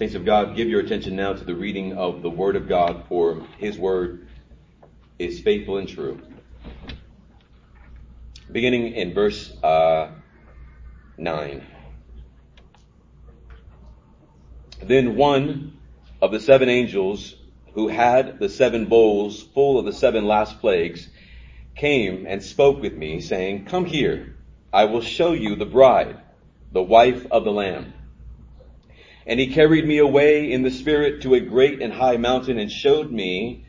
Saints of God, give your attention now to the reading of the Word of God, for His Word is faithful and true. Beginning in verse uh, 9. Then one of the seven angels who had the seven bowls full of the seven last plagues came and spoke with me, saying, Come here, I will show you the bride, the wife of the Lamb. And he carried me away in the Spirit to a great and high mountain and showed me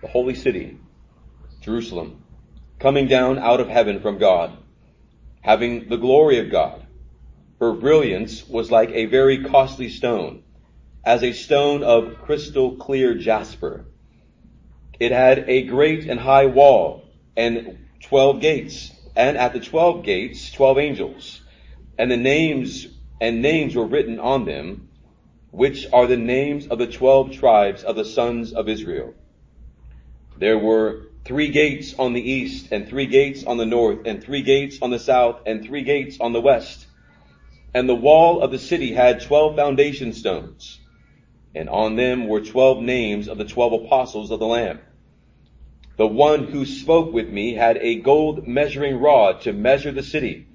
the holy city, Jerusalem, coming down out of heaven from God, having the glory of God. Her brilliance was like a very costly stone, as a stone of crystal clear jasper. It had a great and high wall and twelve gates, and at the twelve gates, twelve angels, and the names and names were written on them, which are the names of the twelve tribes of the sons of Israel. There were three gates on the east, and three gates on the north, and three gates on the south, and three gates on the west. And the wall of the city had twelve foundation stones, and on them were twelve names of the twelve apostles of the Lamb. The one who spoke with me had a gold measuring rod to measure the city,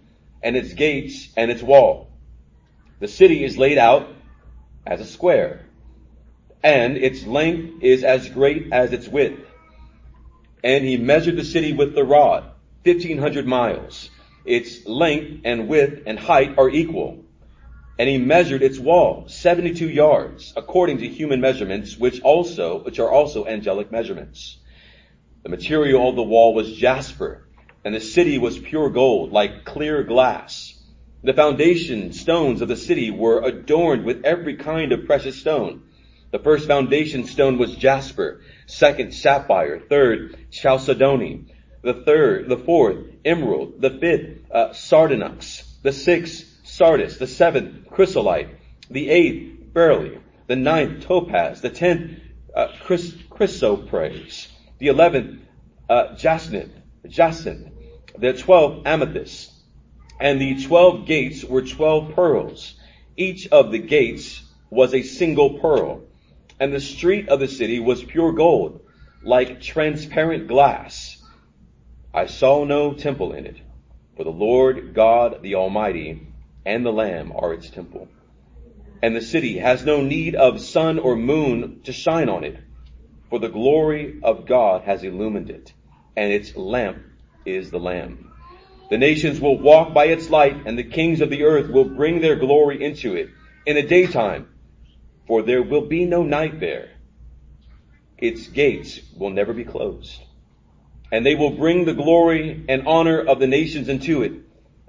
and its gates and its wall. The city is laid out as a square, and its length is as great as its width. And he measured the city with the rod, 1500 miles. Its length and width and height are equal. And he measured its wall, 72 yards, according to human measurements, which also, which are also angelic measurements. The material of the wall was jasper, and the city was pure gold, like clear glass. The foundation stones of the city were adorned with every kind of precious stone. The first foundation stone was jasper, second sapphire, third chalcedony, the third, the fourth emerald, the fifth uh, sardonyx, the sixth sardius, the seventh chrysolite, the eighth beryl, the ninth topaz, the tenth uh, chrys- chrysoprase, the eleventh uh, jacinth, jacinth, the twelfth amethyst, and the twelve gates were twelve pearls. Each of the gates was a single pearl. And the street of the city was pure gold, like transparent glass. I saw no temple in it, for the Lord God the Almighty and the Lamb are its temple. And the city has no need of sun or moon to shine on it, for the glory of God has illumined it, and its lamp is the Lamb. The nations will walk by its light, and the kings of the earth will bring their glory into it in the daytime, for there will be no night there. Its gates will never be closed. And they will bring the glory and honor of the nations into it,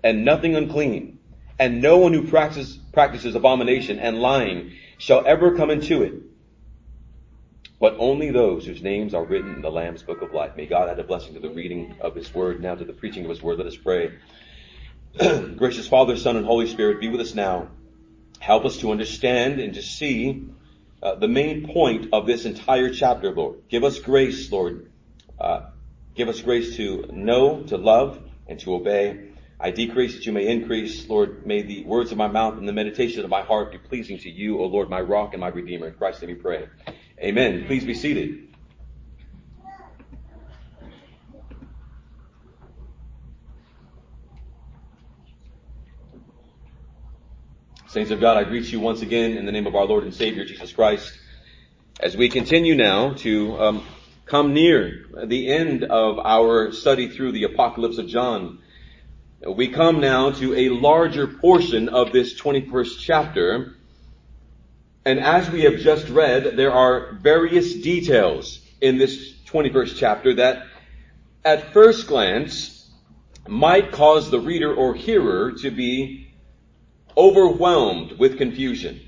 and nothing unclean, and no one who practices, practices abomination and lying shall ever come into it but only those whose names are written in the Lamb's book of life. May God add a blessing to the reading of His word, now to the preaching of His word. Let us pray. Gracious Father, Son, and Holy Spirit, be with us now. Help us to understand and to see uh, the main point of this entire chapter, Lord. Give us grace, Lord. Uh, give us grace to know, to love, and to obey. I decrease that you may increase. Lord, may the words of my mouth and the meditation of my heart be pleasing to you, O Lord, my rock and my redeemer. In Christ, let me pray. Amen. Please be seated. Saints of God, I greet you once again in the name of our Lord and Savior Jesus Christ. As we continue now to um, come near the end of our study through the Apocalypse of John, we come now to a larger portion of this 21st chapter and as we have just read, there are various details in this 21st chapter that at first glance might cause the reader or hearer to be overwhelmed with confusion.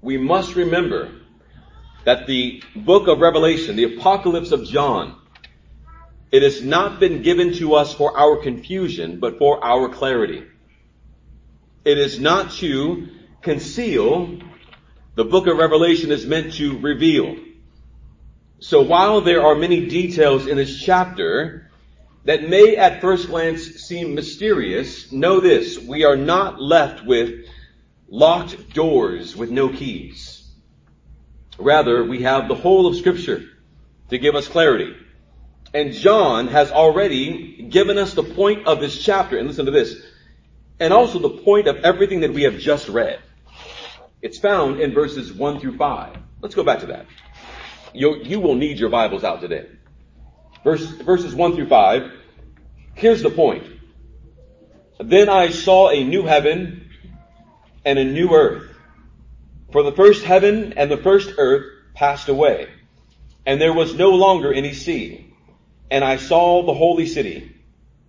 We must remember that the book of Revelation, the apocalypse of John, it has not been given to us for our confusion, but for our clarity. It is not to conceal, the book of Revelation is meant to reveal. So while there are many details in this chapter that may at first glance seem mysterious, know this, we are not left with locked doors with no keys. Rather, we have the whole of scripture to give us clarity. And John has already given us the point of this chapter, and listen to this, and also the point of everything that we have just read. It's found in verses 1 through 5. Let's go back to that. you you will need your Bibles out today. Verse, verses 1 through 5. Here's the point. Then I saw a new heaven and a new earth. For the first heaven and the first earth passed away, and there was no longer any sea. And I saw the holy city,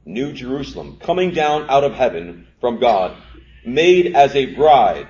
New Jerusalem, coming down out of heaven from God, made as a bride,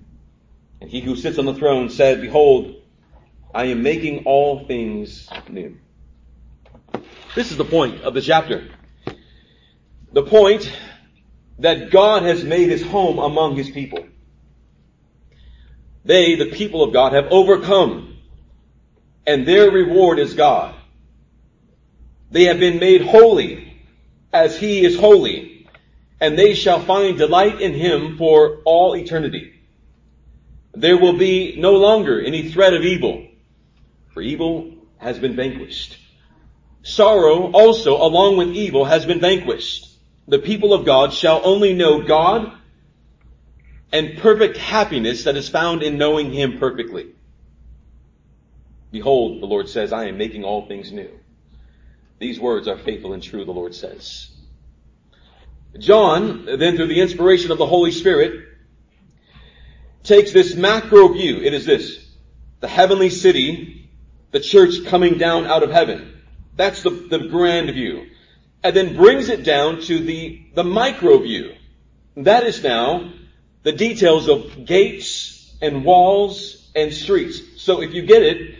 And he who sits on the throne said, Behold, I am making all things new. This is the point of the chapter. The point that God has made his home among his people. They, the people of God, have overcome, and their reward is God. They have been made holy as he is holy, and they shall find delight in him for all eternity. There will be no longer any threat of evil, for evil has been vanquished. Sorrow also along with evil has been vanquished. The people of God shall only know God and perfect happiness that is found in knowing Him perfectly. Behold, the Lord says, I am making all things new. These words are faithful and true, the Lord says. John, then through the inspiration of the Holy Spirit, takes this macro view. It is this. The heavenly city, the church coming down out of heaven. That's the, the grand view. And then brings it down to the, the micro view. That is now the details of gates and walls and streets. So if you get it,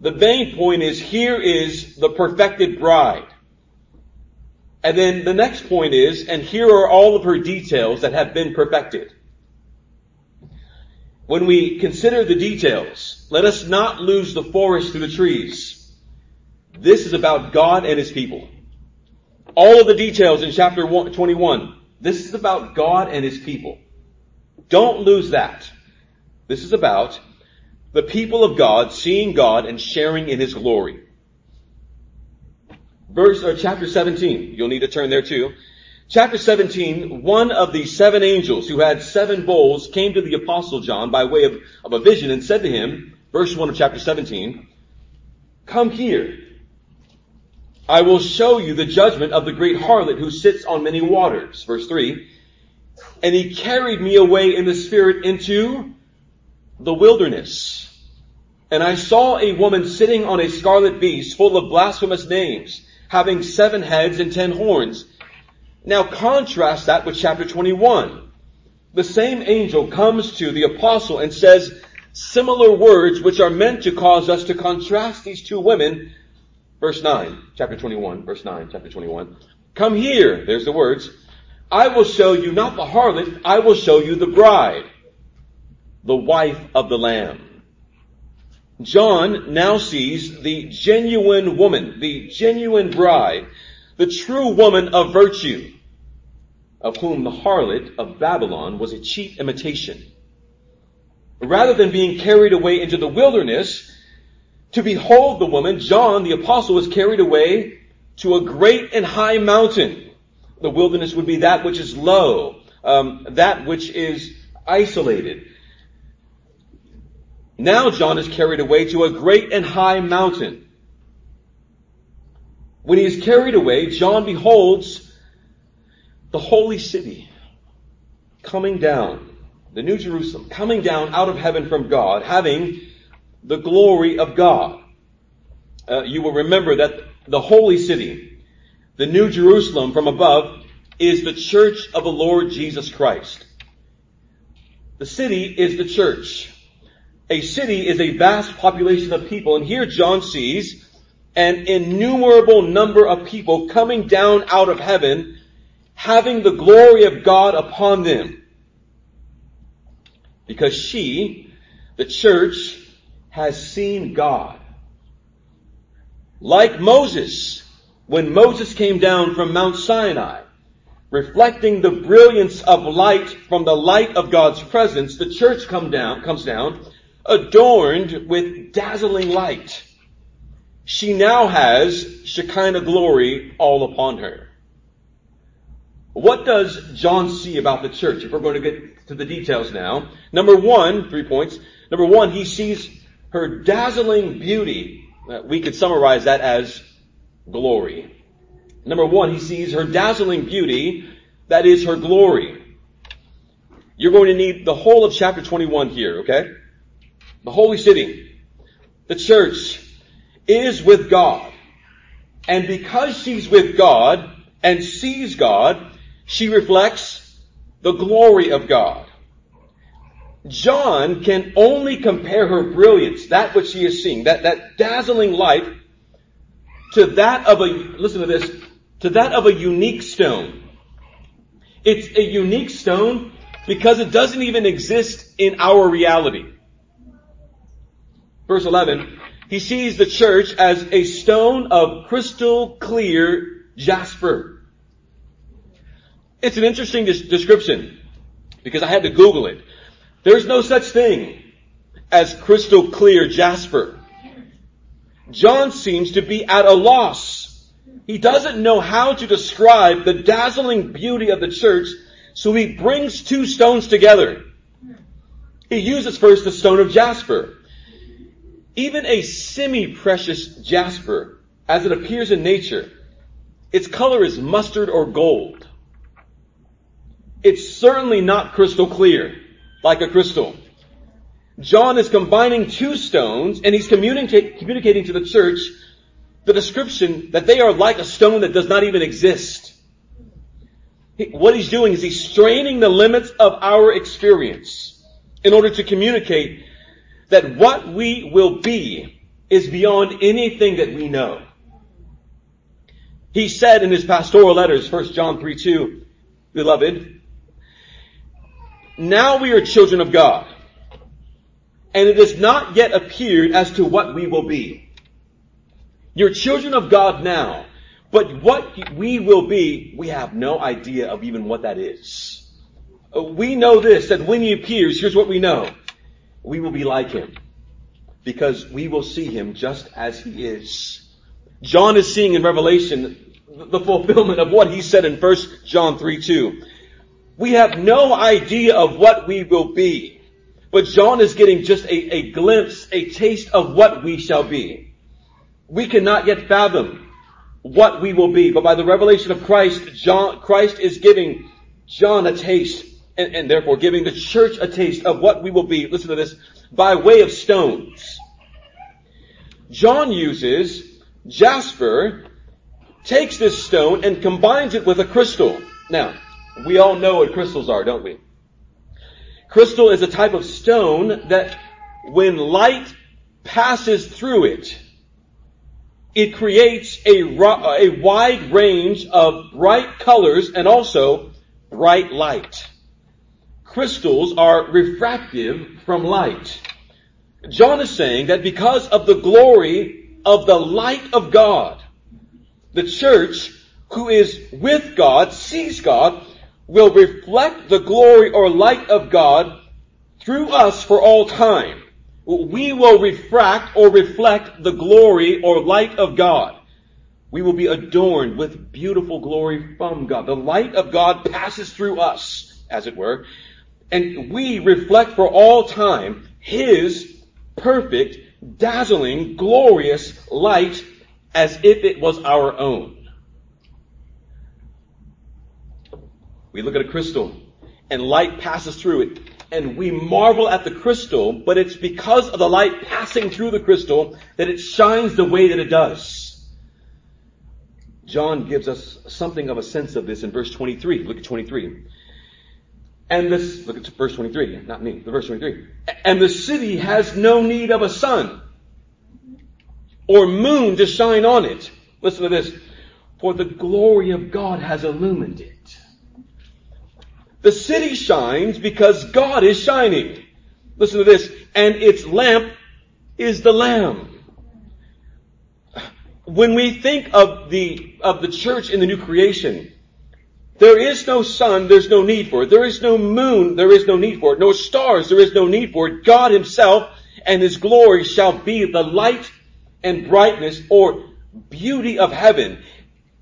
the main point is here is the perfected bride. And then the next point is, and here are all of her details that have been perfected. When we consider the details, let us not lose the forest through the trees. This is about God and His people. All of the details in chapter 21, this is about God and His people. Don't lose that. This is about the people of God seeing God and sharing in His glory. Verse, or chapter 17, you'll need to turn there too. Chapter 17, one of the seven angels who had seven bowls came to the apostle John by way of, of a vision and said to him, verse 1 of chapter 17, Come here. I will show you the judgment of the great harlot who sits on many waters. Verse 3. And he carried me away in the spirit into the wilderness and I saw a woman sitting on a scarlet beast full of blasphemous names, having seven heads and ten horns. Now contrast that with chapter 21. The same angel comes to the apostle and says similar words which are meant to cause us to contrast these two women. Verse 9, chapter 21, verse 9, chapter 21. Come here, there's the words. I will show you not the harlot, I will show you the bride, the wife of the Lamb. John now sees the genuine woman, the genuine bride, the true woman of virtue, of whom the harlot of Babylon was a cheap imitation. Rather than being carried away into the wilderness to behold the woman, John the apostle was carried away to a great and high mountain. The wilderness would be that which is low, um, that which is isolated. Now John is carried away to a great and high mountain. When he is carried away, John beholds the holy city coming down, the New Jerusalem, coming down out of heaven from God, having the glory of God. Uh, you will remember that the holy city, the New Jerusalem from above, is the church of the Lord Jesus Christ. The city is the church. A city is a vast population of people, and here John sees an innumerable number of people coming down out of heaven, having the glory of God upon them. Because she, the church, has seen God. Like Moses, when Moses came down from Mount Sinai, reflecting the brilliance of light from the light of God's presence, the church come down, comes down, adorned with dazzling light. She now has Shekinah glory all upon her. What does John see about the church? If we're going to get to the details now. Number one, three points. Number one, he sees her dazzling beauty. Uh, we could summarize that as glory. Number one, he sees her dazzling beauty, that is her glory. You're going to need the whole of chapter 21 here, okay? The holy city, the church, is with God. And because she's with God and sees God, she reflects the glory of God. John can only compare her brilliance, that which she is seeing, that, that dazzling light, to that of a, listen to this, to that of a unique stone. It's a unique stone because it doesn't even exist in our reality. Verse 11, he sees the church as a stone of crystal clear jasper. It's an interesting description because I had to Google it. There's no such thing as crystal clear jasper. John seems to be at a loss he doesn't know how to describe the dazzling beauty of the church, so he brings two stones together. He uses first the stone of jasper. Even a semi-precious jasper, as it appears in nature, its color is mustard or gold. It's certainly not crystal clear, like a crystal. John is combining two stones and he's communicating to the church the description that they are like a stone that does not even exist. What he's doing is he's straining the limits of our experience in order to communicate that what we will be is beyond anything that we know. He said in his pastoral letters, 1 John 3 2, Beloved, now we are children of God, and it has not yet appeared as to what we will be. You're children of God now. But what we will be, we have no idea of even what that is. Uh, we know this, that when he appears, here's what we know. We will be like him. Because we will see him just as he is. John is seeing in Revelation the fulfillment of what he said in 1 John 3 2. We have no idea of what we will be. But John is getting just a, a glimpse, a taste of what we shall be. We cannot yet fathom what we will be, but by the revelation of Christ, John, Christ is giving John a taste, and, and therefore giving the church a taste of what we will be. Listen to this, by way of stones. John uses jasper, takes this stone and combines it with a crystal. Now, we all know what crystals are, don't we? Crystal is a type of stone that when light passes through it, it creates a, a wide range of bright colors and also bright light. Crystals are refractive from light. John is saying that because of the glory of the light of God, the church who is with God, sees God, will reflect the glory or light of God through us for all time we will refract or reflect the glory or light of God. We will be adorned with beautiful glory from God. The light of God passes through us, as it were, and we reflect for all time His perfect, dazzling, glorious light as if it was our own. We look at a crystal and light passes through it and we marvel at the crystal, but it's because of the light passing through the crystal that it shines the way that it does. John gives us something of a sense of this in verse 23. Look at 23. And this, look at verse 23, not me, the verse 23. And the city has no need of a sun or moon to shine on it. Listen to this. For the glory of God has illumined it. The city shines because God is shining. Listen to this. And its lamp is the Lamb. When we think of the, of the church in the new creation, there is no sun, there's no need for it. There is no moon, there is no need for it. No stars, there is no need for it. God himself and his glory shall be the light and brightness or beauty of heaven.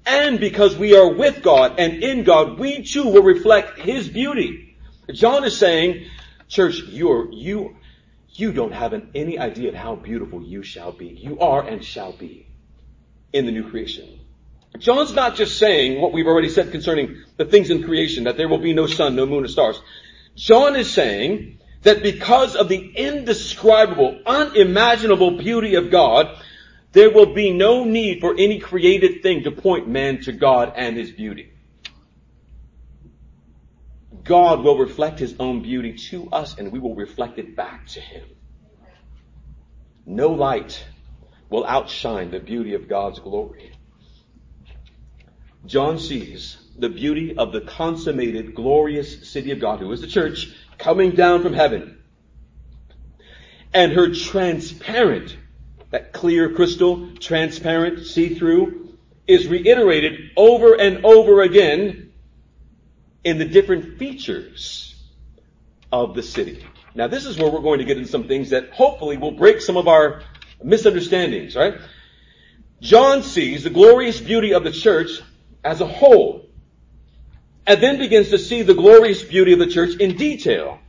And because we are with God and in God, we too will reflect his beauty. John is saying, church, you are, you, you don't have an, any idea of how beautiful you shall be. You are and shall be in the new creation. John's not just saying what we've already said concerning the things in creation, that there will be no sun, no moon, or stars. John is saying that because of the indescribable, unimaginable beauty of God, there will be no need for any created thing to point man to God and his beauty. God will reflect his own beauty to us and we will reflect it back to him. No light will outshine the beauty of God's glory. John sees the beauty of the consummated, glorious city of God, who is the church, coming down from heaven. And her transparent, that clear crystal, transparent, see-through, is reiterated over and over again in the different features of the city. Now this is where we're going to get into some things that hopefully will break some of our misunderstandings, right? John sees the glorious beauty of the church as a whole, and then begins to see the glorious beauty of the church in detail.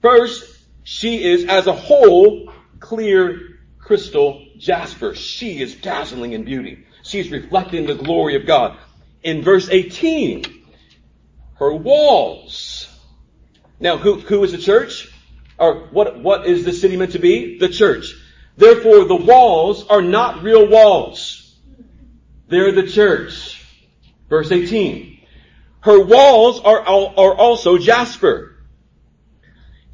First, she is as a whole clear crystal jasper. She is dazzling in beauty. She's reflecting the glory of God. In verse 18, her walls. Now, who, who is the church? Or what, what is the city meant to be? The church. Therefore, the walls are not real walls. They're the church. Verse 18. Her walls are, are also jasper.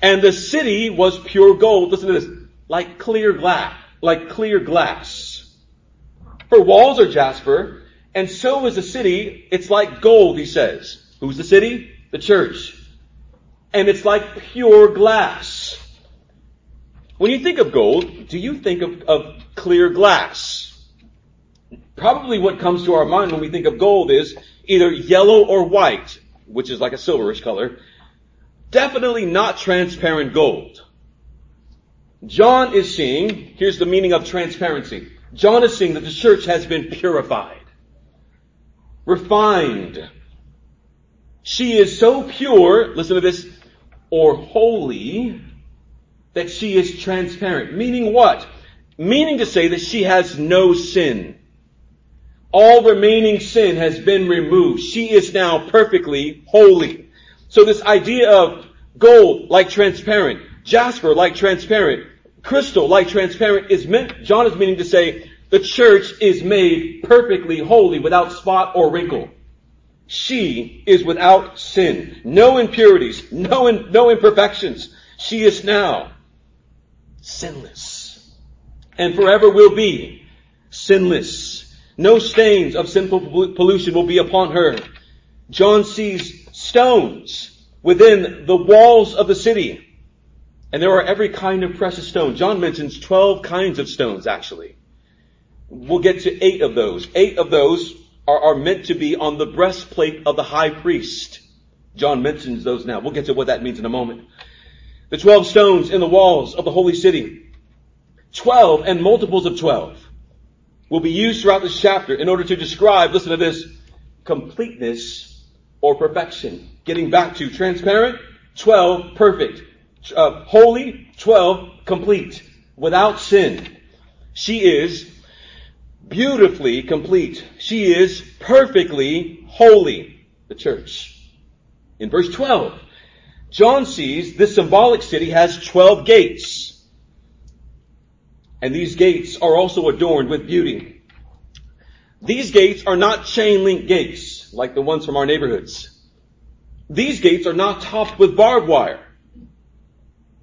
And the city was pure gold. Listen to this. Like clear glass. Like clear glass. Her walls are jasper. And so is the city. It's like gold, he says. Who's the city? The church. And it's like pure glass. When you think of gold, do you think of, of clear glass? Probably what comes to our mind when we think of gold is either yellow or white, which is like a silverish color. Definitely not transparent gold. John is seeing, here's the meaning of transparency. John is seeing that the church has been purified, refined. She is so pure, listen to this, or holy, that she is transparent. Meaning what? Meaning to say that she has no sin. All remaining sin has been removed. She is now perfectly holy. So this idea of gold like transparent, jasper like transparent, crystal like transparent is meant, John is meaning to say the church is made perfectly holy without spot or wrinkle. She is without sin, no impurities, no, in, no imperfections. She is now sinless and forever will be sinless. No stains of sinful pollution will be upon her. John sees stones within the walls of the city. And there are every kind of precious stone. John mentions 12 kinds of stones actually. We'll get to eight of those. Eight of those are, are meant to be on the breastplate of the high priest. John mentions those now. We'll get to what that means in a moment. The 12 stones in the walls of the holy city. 12 and multiples of 12 will be used throughout this chapter in order to describe, listen to this, completeness or perfection. Getting back to transparent, 12, perfect. Uh, holy, 12, complete. Without sin. She is beautifully complete. She is perfectly holy. The church. In verse 12, John sees this symbolic city has 12 gates. And these gates are also adorned with beauty. These gates are not chain link gates like the ones from our neighborhoods. These gates are not topped with barbed wire,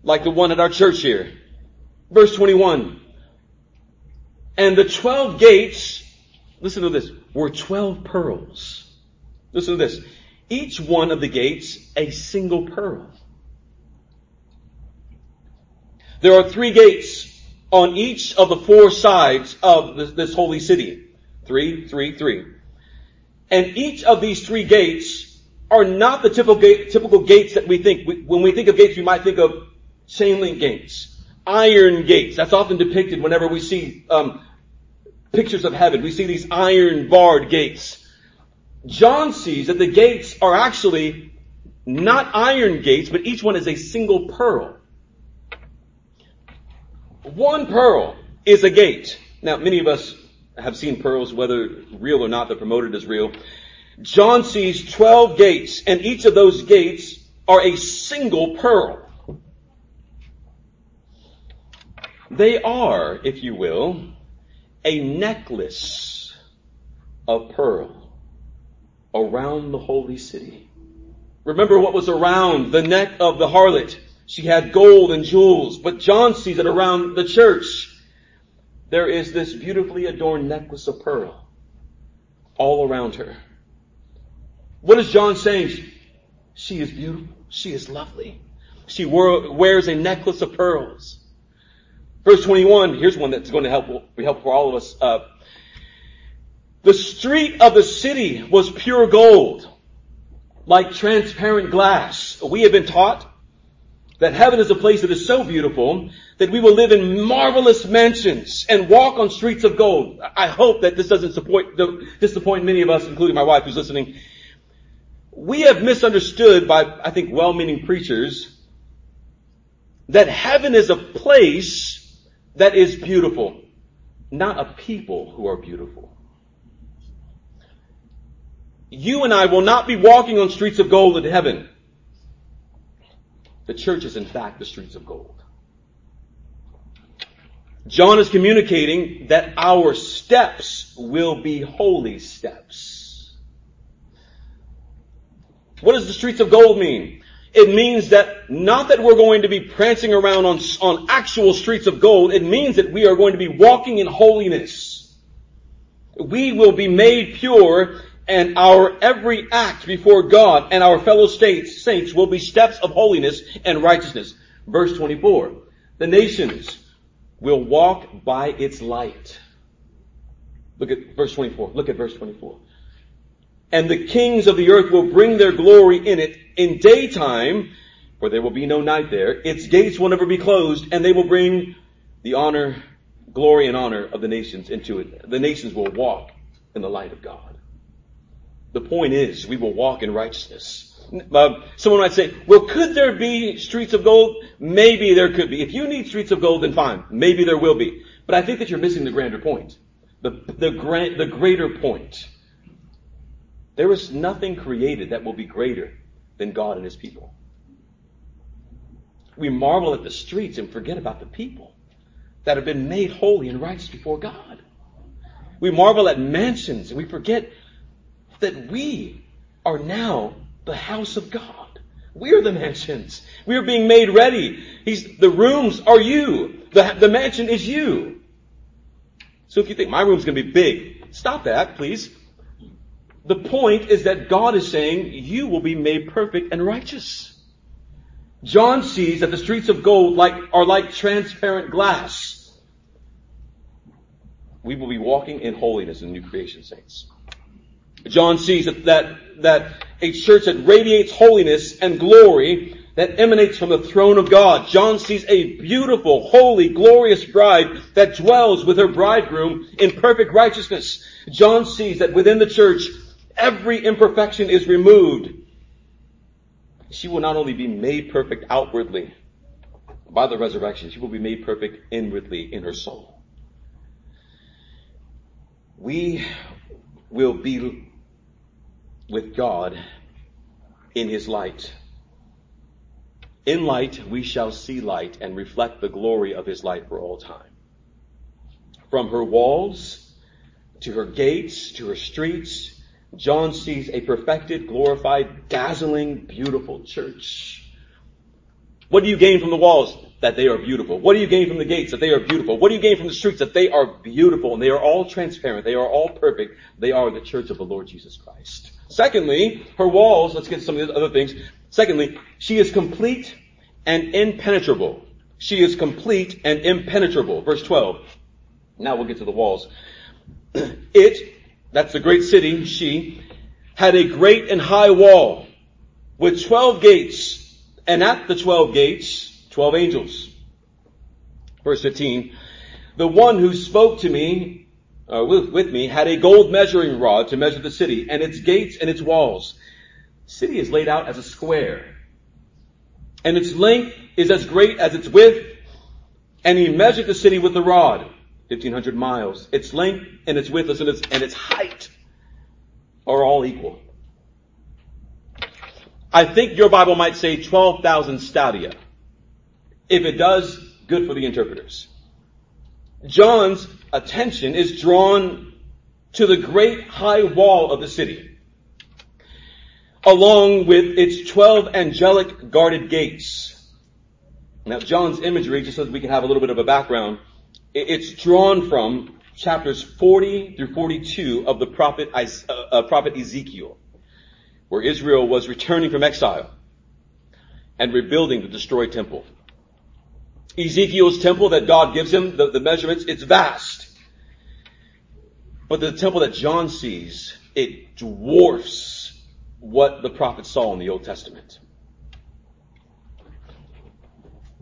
like the one at our church here. Verse 21. And the 12 gates, listen to this, were 12 pearls. Listen to this. Each one of the gates, a single pearl. There are three gates on each of the four sides of this, this holy city. Three, three, three. And each of these three gates are not the typical, typical gates that we think. When we think of gates, we might think of chain link gates, iron gates. That's often depicted whenever we see um, pictures of heaven. We see these iron barred gates. John sees that the gates are actually not iron gates, but each one is a single pearl. One pearl is a gate. Now, many of us have seen pearls, whether real or not, they're promoted as real. John sees 12 gates, and each of those gates are a single pearl. They are, if you will, a necklace of pearl around the holy city. Remember what was around the neck of the harlot. She had gold and jewels, but John sees it around the church. There is this beautifully adorned necklace of pearl all around her. What is John saying? She is beautiful. She is lovely. She wears a necklace of pearls. Verse 21, here's one that's going to help, be helpful for all of us. Uh, the street of the city was pure gold, like transparent glass. We have been taught that heaven is a place that is so beautiful that we will live in marvelous mansions and walk on streets of gold. I hope that this doesn't support, disappoint many of us, including my wife who's listening. We have misunderstood by, I think, well-meaning preachers that heaven is a place that is beautiful, not a people who are beautiful. You and I will not be walking on streets of gold in heaven. The church is in fact the streets of gold. John is communicating that our steps will be holy steps. What does the streets of gold mean? It means that not that we're going to be prancing around on, on actual streets of gold. It means that we are going to be walking in holiness. We will be made pure and our every act before God and our fellow states, saints will be steps of holiness and righteousness. Verse 24. The nations will walk by its light. Look at verse 24. Look at verse 24 and the kings of the earth will bring their glory in it in daytime, for there will be no night there. Its gates will never be closed, and they will bring the honor, glory and honor of the nations into it. The nations will walk in the light of God. The point is, we will walk in righteousness. Uh, someone might say, well, could there be streets of gold? Maybe there could be. If you need streets of gold, then fine. Maybe there will be. But I think that you're missing the grander point. The, the, grand, the greater point. There is nothing created that will be greater than God and His people. We marvel at the streets and forget about the people that have been made holy and righteous before God. We marvel at mansions and we forget that we are now the house of God. We are the mansions. We are being made ready. He's, the rooms are you. The, the mansion is you. So if you think my room's going to be big, stop that, please. The point is that God is saying you will be made perfect and righteous. John sees that the streets of gold like, are like transparent glass. We will be walking in holiness in new creation saints. John sees that, that, that a church that radiates holiness and glory that emanates from the throne of God. John sees a beautiful, holy, glorious bride that dwells with her bridegroom in perfect righteousness. John sees that within the church every imperfection is removed, she will not only be made perfect outwardly by the resurrection, she will be made perfect inwardly in her soul. We will be with God in His light. In light, we shall see light and reflect the glory of His light for all time. From her walls to her gates to her streets John sees a perfected, glorified, dazzling, beautiful church. What do you gain from the walls? That they are beautiful. What do you gain from the gates? That they are beautiful. What do you gain from the streets? That they are beautiful and they are all transparent. They are all perfect. They are the church of the Lord Jesus Christ. Secondly, her walls, let's get to some of the other things. Secondly, she is complete and impenetrable. She is complete and impenetrable. Verse 12. Now we'll get to the walls. It, that's the great city, she, had a great and high wall with 12 gates, and at the 12 gates, 12 angels. Verse 15. The one who spoke to me, uh, with, with me, had a gold measuring rod to measure the city and its gates and its walls. The city is laid out as a square. And its length is as great as its width. And he measured the city with the rod. 1500 miles. Its length and its width and its, and its height are all equal. I think your Bible might say 12,000 stadia. If it does, good for the interpreters. John's attention is drawn to the great high wall of the city, along with its 12 angelic guarded gates. Now, John's imagery, just so that we can have a little bit of a background, it's drawn from chapters 40 through 42 of the prophet, uh, uh, prophet Ezekiel, where Israel was returning from exile and rebuilding the destroyed temple. Ezekiel's temple that God gives him, the, the measurements, it's vast. But the temple that John sees, it dwarfs what the prophet saw in the Old Testament.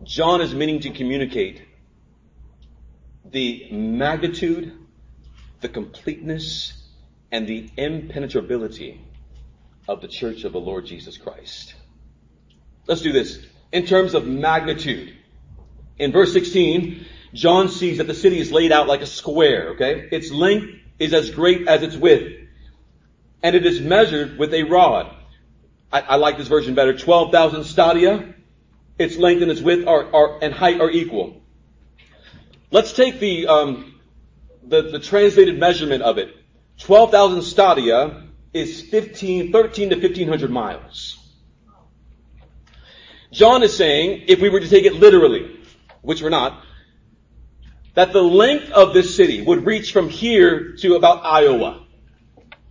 John is meaning to communicate the magnitude, the completeness, and the impenetrability of the church of the Lord Jesus Christ. Let's do this. In terms of magnitude, in verse 16, John sees that the city is laid out like a square, okay? Its length is as great as its width. And it is measured with a rod. I, I like this version better. 12,000 stadia. Its length and its width are, are, and height are equal. Let's take the, um, the, the translated measurement of it. 12,000 stadia is 15, 13 to 1500 miles. John is saying, if we were to take it literally, which we're not, that the length of this city would reach from here to about Iowa.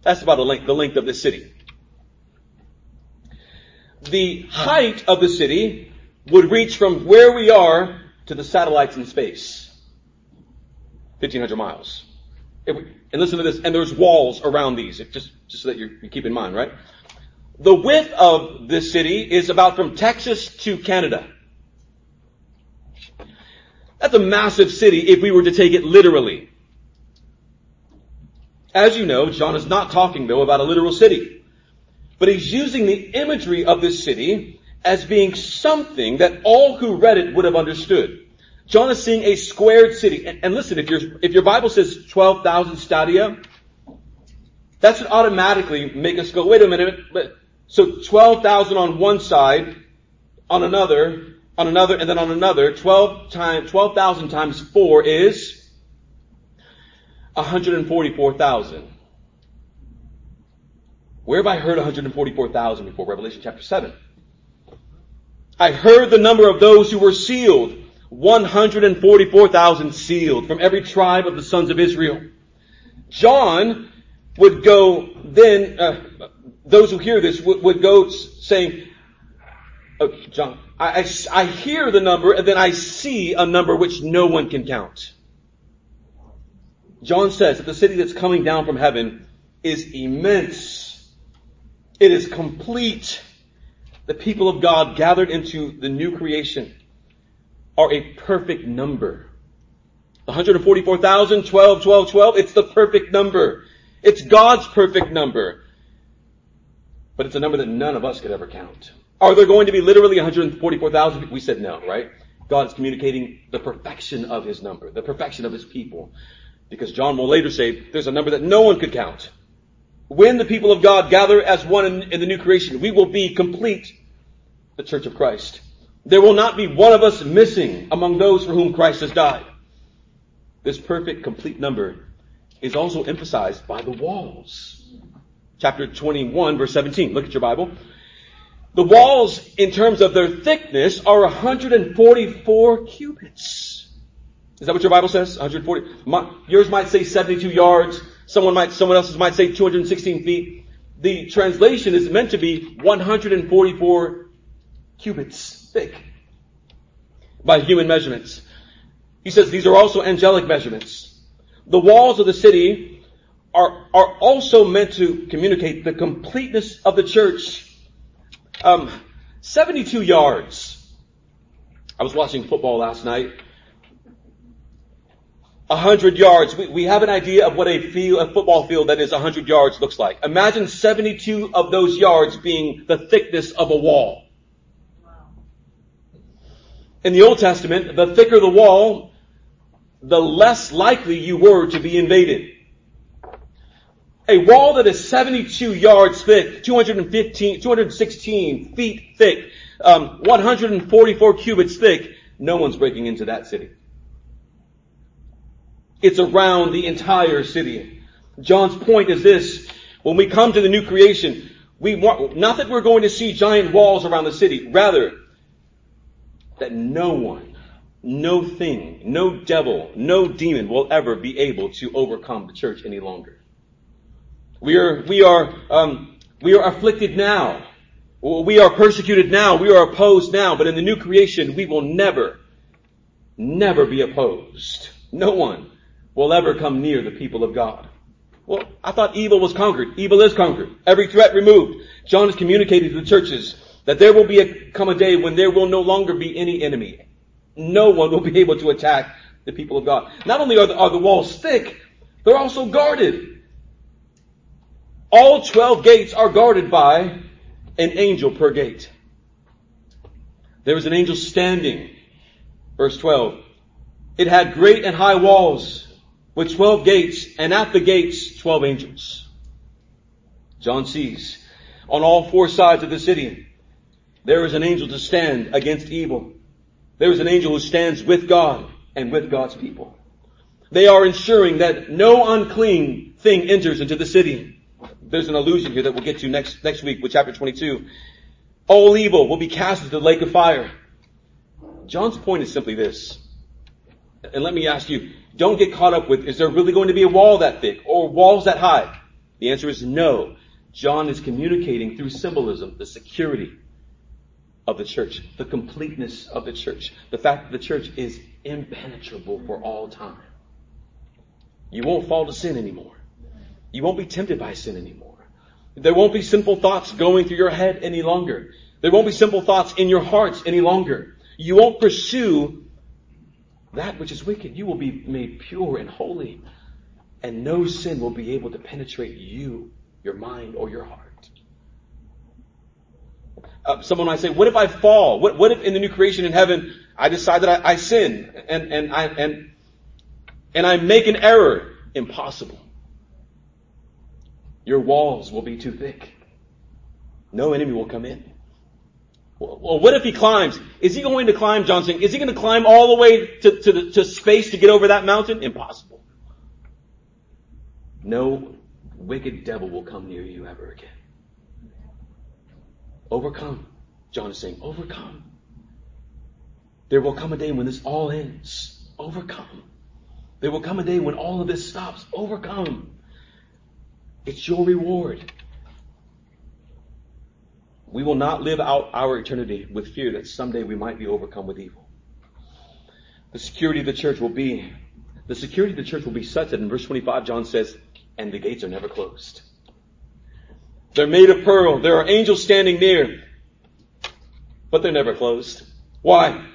That's about the length, the length of this city. The height of the city would reach from where we are to the satellites in space. 1,500 miles. And listen to this, and there's walls around these, just, just so that you keep in mind, right? The width of this city is about from Texas to Canada. That's a massive city if we were to take it literally. As you know, John is not talking though about a literal city. But he's using the imagery of this city as being something that all who read it would have understood. John is seeing a squared city. And, and listen, if your, if your Bible says 12,000 stadia, that should automatically make us go, wait a minute, but, so 12,000 on one side, on another, on another, and then on another, 12 times, 12,000 times 4 is 144,000. Where have I heard 144,000 before? Revelation chapter 7. I heard the number of those who were sealed. 144,000 sealed from every tribe of the sons of Israel. John would go then, uh, those who hear this would, would go saying, oh, John, I, I, I hear the number and then I see a number which no one can count. John says that the city that's coming down from heaven is immense. It is complete. The people of God gathered into the new creation are a perfect number. 144,000, 12, 12, 12, it's the perfect number. It's God's perfect number. But it's a number that none of us could ever count. Are there going to be literally 144,000? We said no, right? God is communicating the perfection of His number, the perfection of His people. Because John will later say there's a number that no one could count. When the people of God gather as one in, in the new creation, we will be complete, the church of Christ. There will not be one of us missing among those for whom Christ has died. This perfect, complete number is also emphasized by the walls. chapter 21 verse 17. Look at your Bible. The walls, in terms of their thickness, are 144 cubits. Is that what your Bible says? 140? My, yours might say 72 yards. Someone might, someone else's might say 216 feet. The translation is meant to be 144 cubits thick by human measurements. He says these are also angelic measurements. The walls of the city are, are also meant to communicate the completeness of the church. Um, 72 yards. I was watching football last night. 100 yards. We, we have an idea of what a field, a football field that is 100 yards looks like. Imagine 72 of those yards being the thickness of a wall. In the Old Testament, the thicker the wall, the less likely you were to be invaded. A wall that is 72 yards thick, 215, 216 feet thick, um, 144 cubits thick, no one's breaking into that city. It's around the entire city. John's point is this, when we come to the new creation, we want, not that we're going to see giant walls around the city, rather, that no one, no thing, no devil, no demon will ever be able to overcome the church any longer. We are, we are, um, we are afflicted now. We are persecuted now. We are opposed now. But in the new creation, we will never, never be opposed. No one will ever come near the people of God. Well, I thought evil was conquered. Evil is conquered. Every threat removed. John is communicating to the churches that there will be a, come a day when there will no longer be any enemy. No one will be able to attack the people of God. Not only are the, are the walls thick, they're also guarded. All 12 gates are guarded by an angel per gate. There was an angel standing. Verse 12. It had great and high walls with 12 gates and at the gates 12 angels. John sees on all four sides of the city there is an angel to stand against evil. There is an angel who stands with God and with God's people. They are ensuring that no unclean thing enters into the city. There's an allusion here that we'll get to next, next week with chapter 22. All evil will be cast into the lake of fire. John's point is simply this. And let me ask you, don't get caught up with, is there really going to be a wall that thick or walls that high? The answer is no. John is communicating through symbolism the security of the church, the completeness of the church, the fact that the church is impenetrable for all time. You won't fall to sin anymore. You won't be tempted by sin anymore. There won't be simple thoughts going through your head any longer. There won't be simple thoughts in your hearts any longer. You won't pursue that which is wicked. You will be made pure and holy. And no sin will be able to penetrate you, your mind, or your heart. Uh, someone might say, what if I fall? What, what if in the new creation in heaven, I decide that I, I sin and, and I, and, and I make an error? Impossible. Your walls will be too thick. No enemy will come in. Well, what if he climbs? Is he going to climb, Johnson? Is he going to climb all the way to, to, the, to space to get over that mountain? Impossible. No wicked devil will come near you ever again. Overcome. John is saying, overcome. There will come a day when this all ends. Overcome. There will come a day when all of this stops. Overcome. It's your reward. We will not live out our eternity with fear that someday we might be overcome with evil. The security of the church will be, the security of the church will be such that in verse 25 John says, and the gates are never closed. They're made of pearl. There are angels standing near, but they're never closed. Why?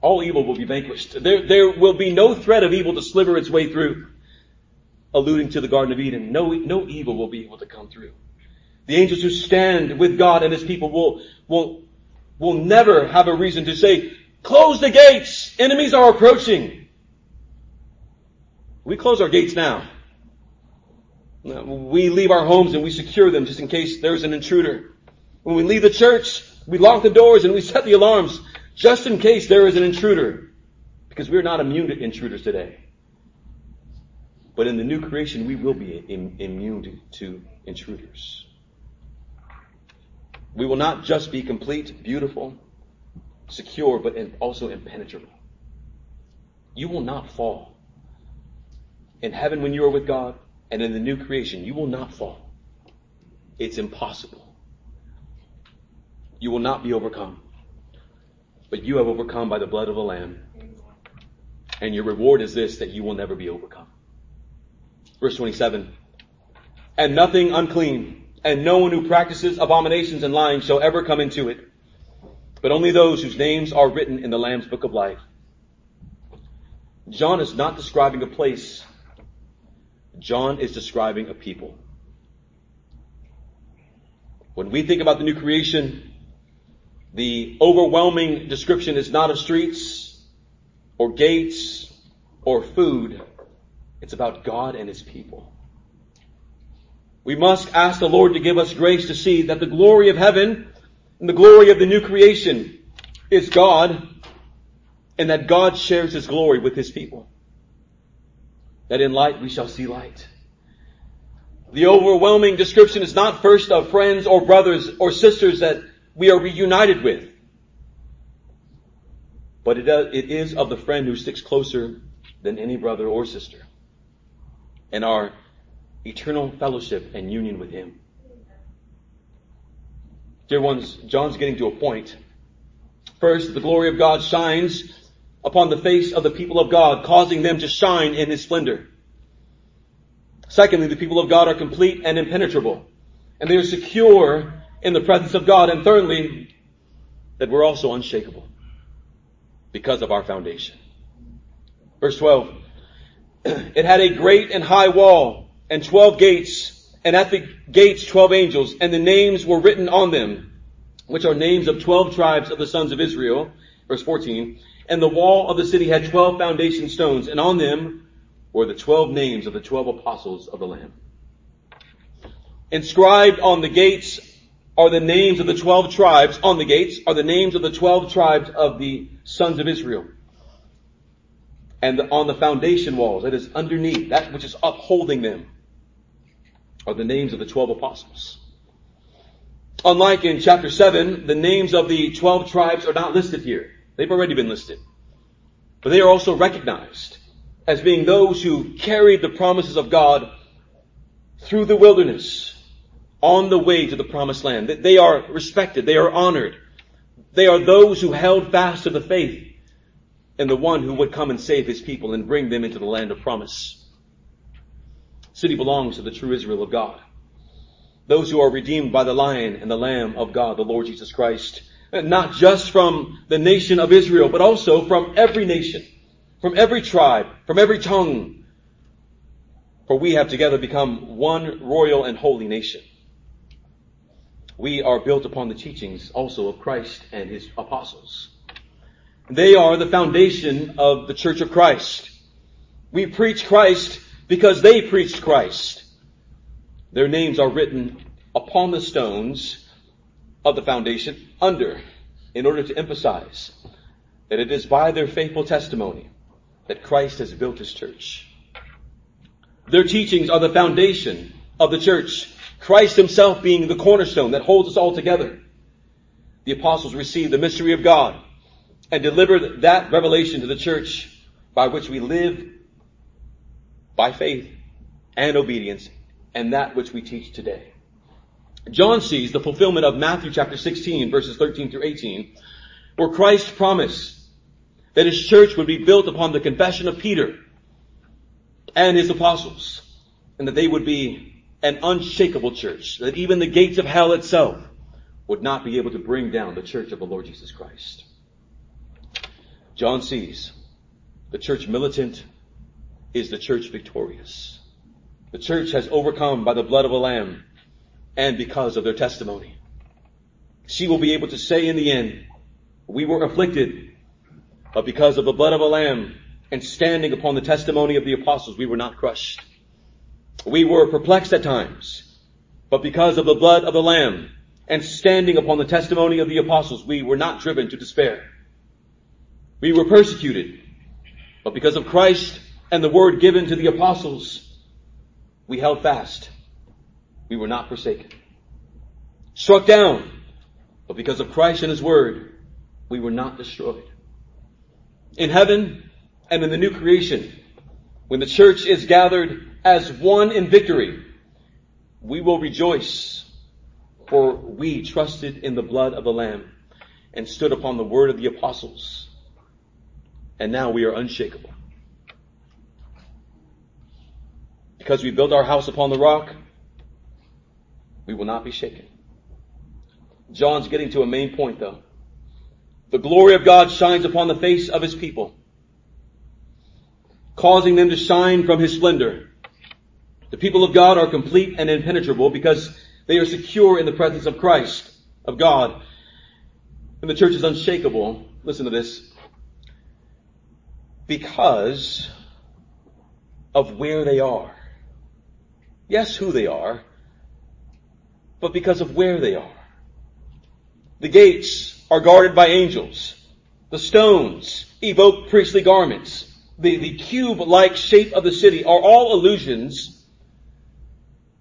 All evil will be vanquished. There, there will be no threat of evil to sliver its way through. Alluding to the Garden of Eden, no, no evil will be able to come through. The angels who stand with God and His people will, will, will never have a reason to say, close the gates! Enemies are approaching! We close our gates now. We leave our homes and we secure them just in case there's an intruder. When we leave the church, we lock the doors and we set the alarms just in case there is an intruder. Because we're not immune to intruders today. But in the new creation, we will be immune to intruders. We will not just be complete, beautiful, secure, but also impenetrable. You will not fall. In heaven, when you are with God, and in the new creation, you will not fall. It's impossible. You will not be overcome. But you have overcome by the blood of the Lamb. And your reward is this, that you will never be overcome. Verse 27. And nothing unclean, and no one who practices abominations and lying shall ever come into it, but only those whose names are written in the Lamb's book of life. John is not describing a place. John is describing a people. When we think about the new creation, the overwhelming description is not of streets or gates or food. It's about God and His people. We must ask the Lord to give us grace to see that the glory of heaven and the glory of the new creation is God and that God shares His glory with His people. That in light we shall see light. The overwhelming description is not first of friends or brothers or sisters that we are reunited with. But it, uh, it is of the friend who sticks closer than any brother or sister. And our eternal fellowship and union with Him. Dear ones, John's getting to a point. First, the glory of God shines upon the face of the people of God, causing them to shine in His splendor. Secondly, the people of God are complete and impenetrable, and they are secure in the presence of God. And thirdly, that we're also unshakable because of our foundation. Verse 12. It had a great and high wall and 12 gates and at the gates 12 angels and the names were written on them, which are names of 12 tribes of the sons of Israel. Verse 14. And the wall of the city had 12 foundation stones and on them were the 12 names of the 12 apostles of the Lamb. Inscribed on the gates are the names of the 12 tribes, on the gates are the names of the 12 tribes of the sons of Israel. And on the foundation walls, that is underneath, that which is upholding them, are the names of the 12 apostles. Unlike in chapter 7, the names of the 12 tribes are not listed here. They've already been listed. But they are also recognized as being those who carried the promises of God through the wilderness on the way to the promised land. They are respected. They are honored. They are those who held fast to the faith and the one who would come and save his people and bring them into the land of promise. The city belongs to the true Israel of God. Those who are redeemed by the lion and the lamb of God, the Lord Jesus Christ. Uh, not just from the nation of Israel, but also from every nation, from every tribe, from every tongue. For we have together become one royal and holy nation we are built upon the teachings also of Christ and his apostles. They are the foundation of the church of Christ. We preach Christ because they preached Christ. Their names are written upon the stones of the foundation under in order to emphasize that it is by their faithful testimony that Christ has built his church. Their teachings are the foundation of the church Christ himself being the cornerstone that holds us all together. The apostles received the mystery of God and delivered that revelation to the church by which we live by faith and obedience and that which we teach today. John sees the fulfillment of Matthew chapter 16 verses 13 through 18 where Christ promised that his church would be built upon the confession of Peter and his apostles and that they would be an unshakable church, that even the gates of hell itself would not be able to bring down the church of the Lord Jesus Christ. John sees the church militant is the church victorious. The church has overcome by the blood of a lamb and because of their testimony. She will be able to say in the end, we were afflicted, but because of the blood of a lamb and standing upon the testimony of the apostles, we were not crushed. We were perplexed at times, but because of the blood of the Lamb and standing upon the testimony of the apostles, we were not driven to despair. We were persecuted, but because of Christ and the word given to the apostles, we held fast. We were not forsaken. Struck down, But because of Christ and His Word, we were not destroyed. In heaven and in the new creation, when the church is gathered as one in victory, we will rejoice, for we trusted in the blood of the Lamb and stood upon the word of the apostles. And now we are unshakable. Because we built our house upon the rock, we will not be shaken. John's getting to a main point though. The glory of God shines upon the face of his people, causing them to shine from his splendor. The people of God are complete and impenetrable because they are secure in the presence of Christ, of God. And the church is unshakable. Listen to this. Because of where they are. Yes, who they are, but because of where they are. The gates are guarded by angels. The stones evoke priestly garments. The, the cube-like shape of the city are all allusions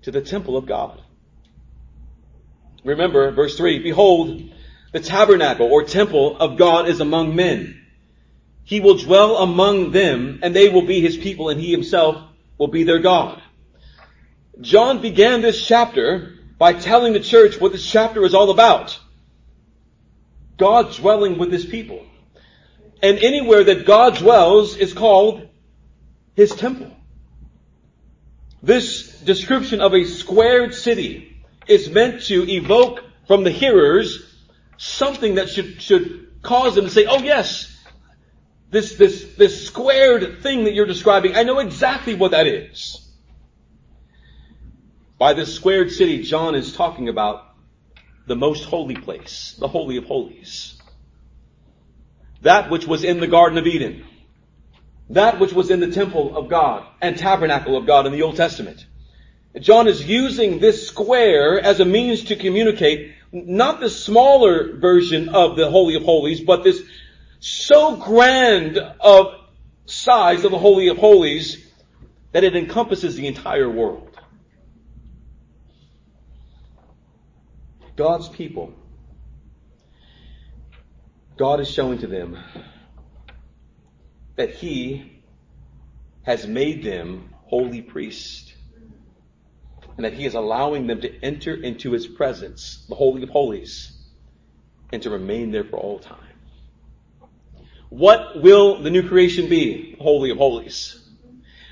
to the temple of God. Remember, verse 3, Behold, the tabernacle or temple of God is among men. He will dwell among them and they will be his people and he himself will be their God. John began this chapter by telling the church what this chapter is all about. God dwelling with his people. And anywhere that God dwells is called his temple. This description of a squared city is meant to evoke from the hearers something that should, should cause them to say, oh yes, this, this, this squared thing that you're describing, I know exactly what that is. By this squared city, John is talking about the most holy place, the Holy of Holies. That which was in the Garden of Eden. That which was in the temple of God and tabernacle of God in the Old Testament. John is using this square as a means to communicate not the smaller version of the Holy of Holies, but this so grand of size of the Holy of Holies that it encompasses the entire world. God's people, God is showing to them that He has made them holy priests. And that He is allowing them to enter into His presence, the Holy of Holies, and to remain there for all time. What will the new creation be? Holy of Holies.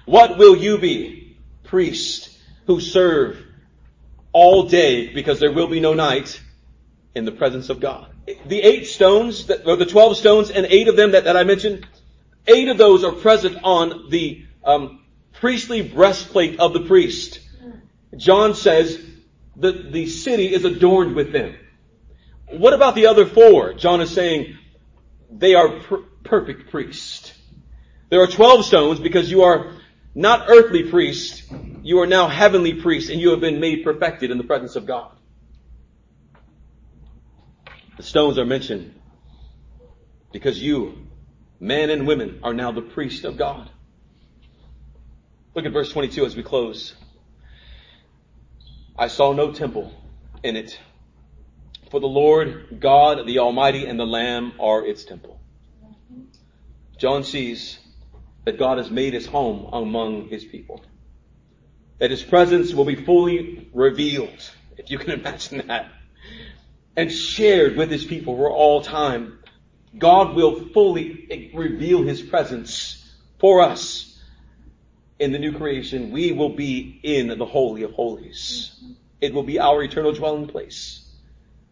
What will you be? Priest who serve all day because there will be no night in the presence of God. The eight stones, or the twelve stones and eight of them that, that I mentioned, eight of those are present on the um, priestly breastplate of the priest. John says that the city is adorned with them. What about the other four? John is saying they are per- perfect priests. There are twelve stones because you are not earthly priests, you are now heavenly priests and you have been made perfected in the presence of God. The stones are mentioned because you, men and women, are now the priest of God. Look at verse 22 as we close. I saw no temple in it, for the Lord God, the Almighty, and the Lamb are its temple. John sees that God has made his home among his people. That his presence will be fully revealed, if you can imagine that, and shared with his people for all time. God will fully reveal his presence for us in the new creation. We will be in the Holy of Holies. It will be our eternal dwelling place.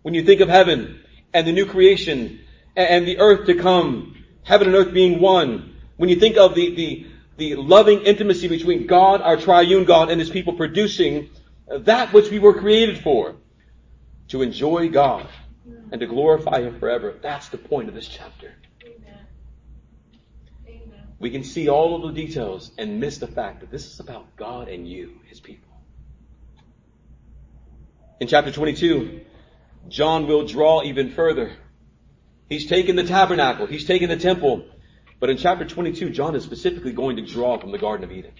When you think of heaven and the new creation and the earth to come, heaven and earth being one, when you think of the, the, the loving intimacy between God, our triune God, and His people producing uh, that which we were created for, to enjoy God and to glorify Him forever. That's the point of this chapter. We can see all of the details and miss the fact that this is about God and you, His people. In chapter 22, John will draw even further. He's taken the tabernacle, he's taken the temple, but in chapter 22, John is specifically going to draw from the Garden of Eden.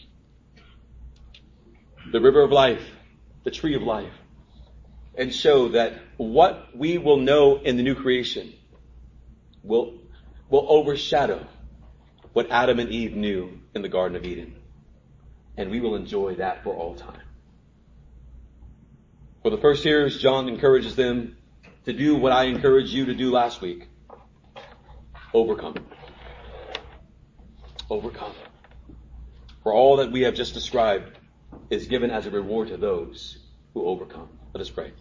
The river of life, the tree of life. and show that what we will know in the new creation will, will overshadow what Adam and Eve knew in the Garden of Eden. And we will enjoy that for all time. For the first years, John encourages them to do what I encouraged you to do last week. Overcome. Overcome. For all that we have just described is given as a reward to those who overcome. Let us pray.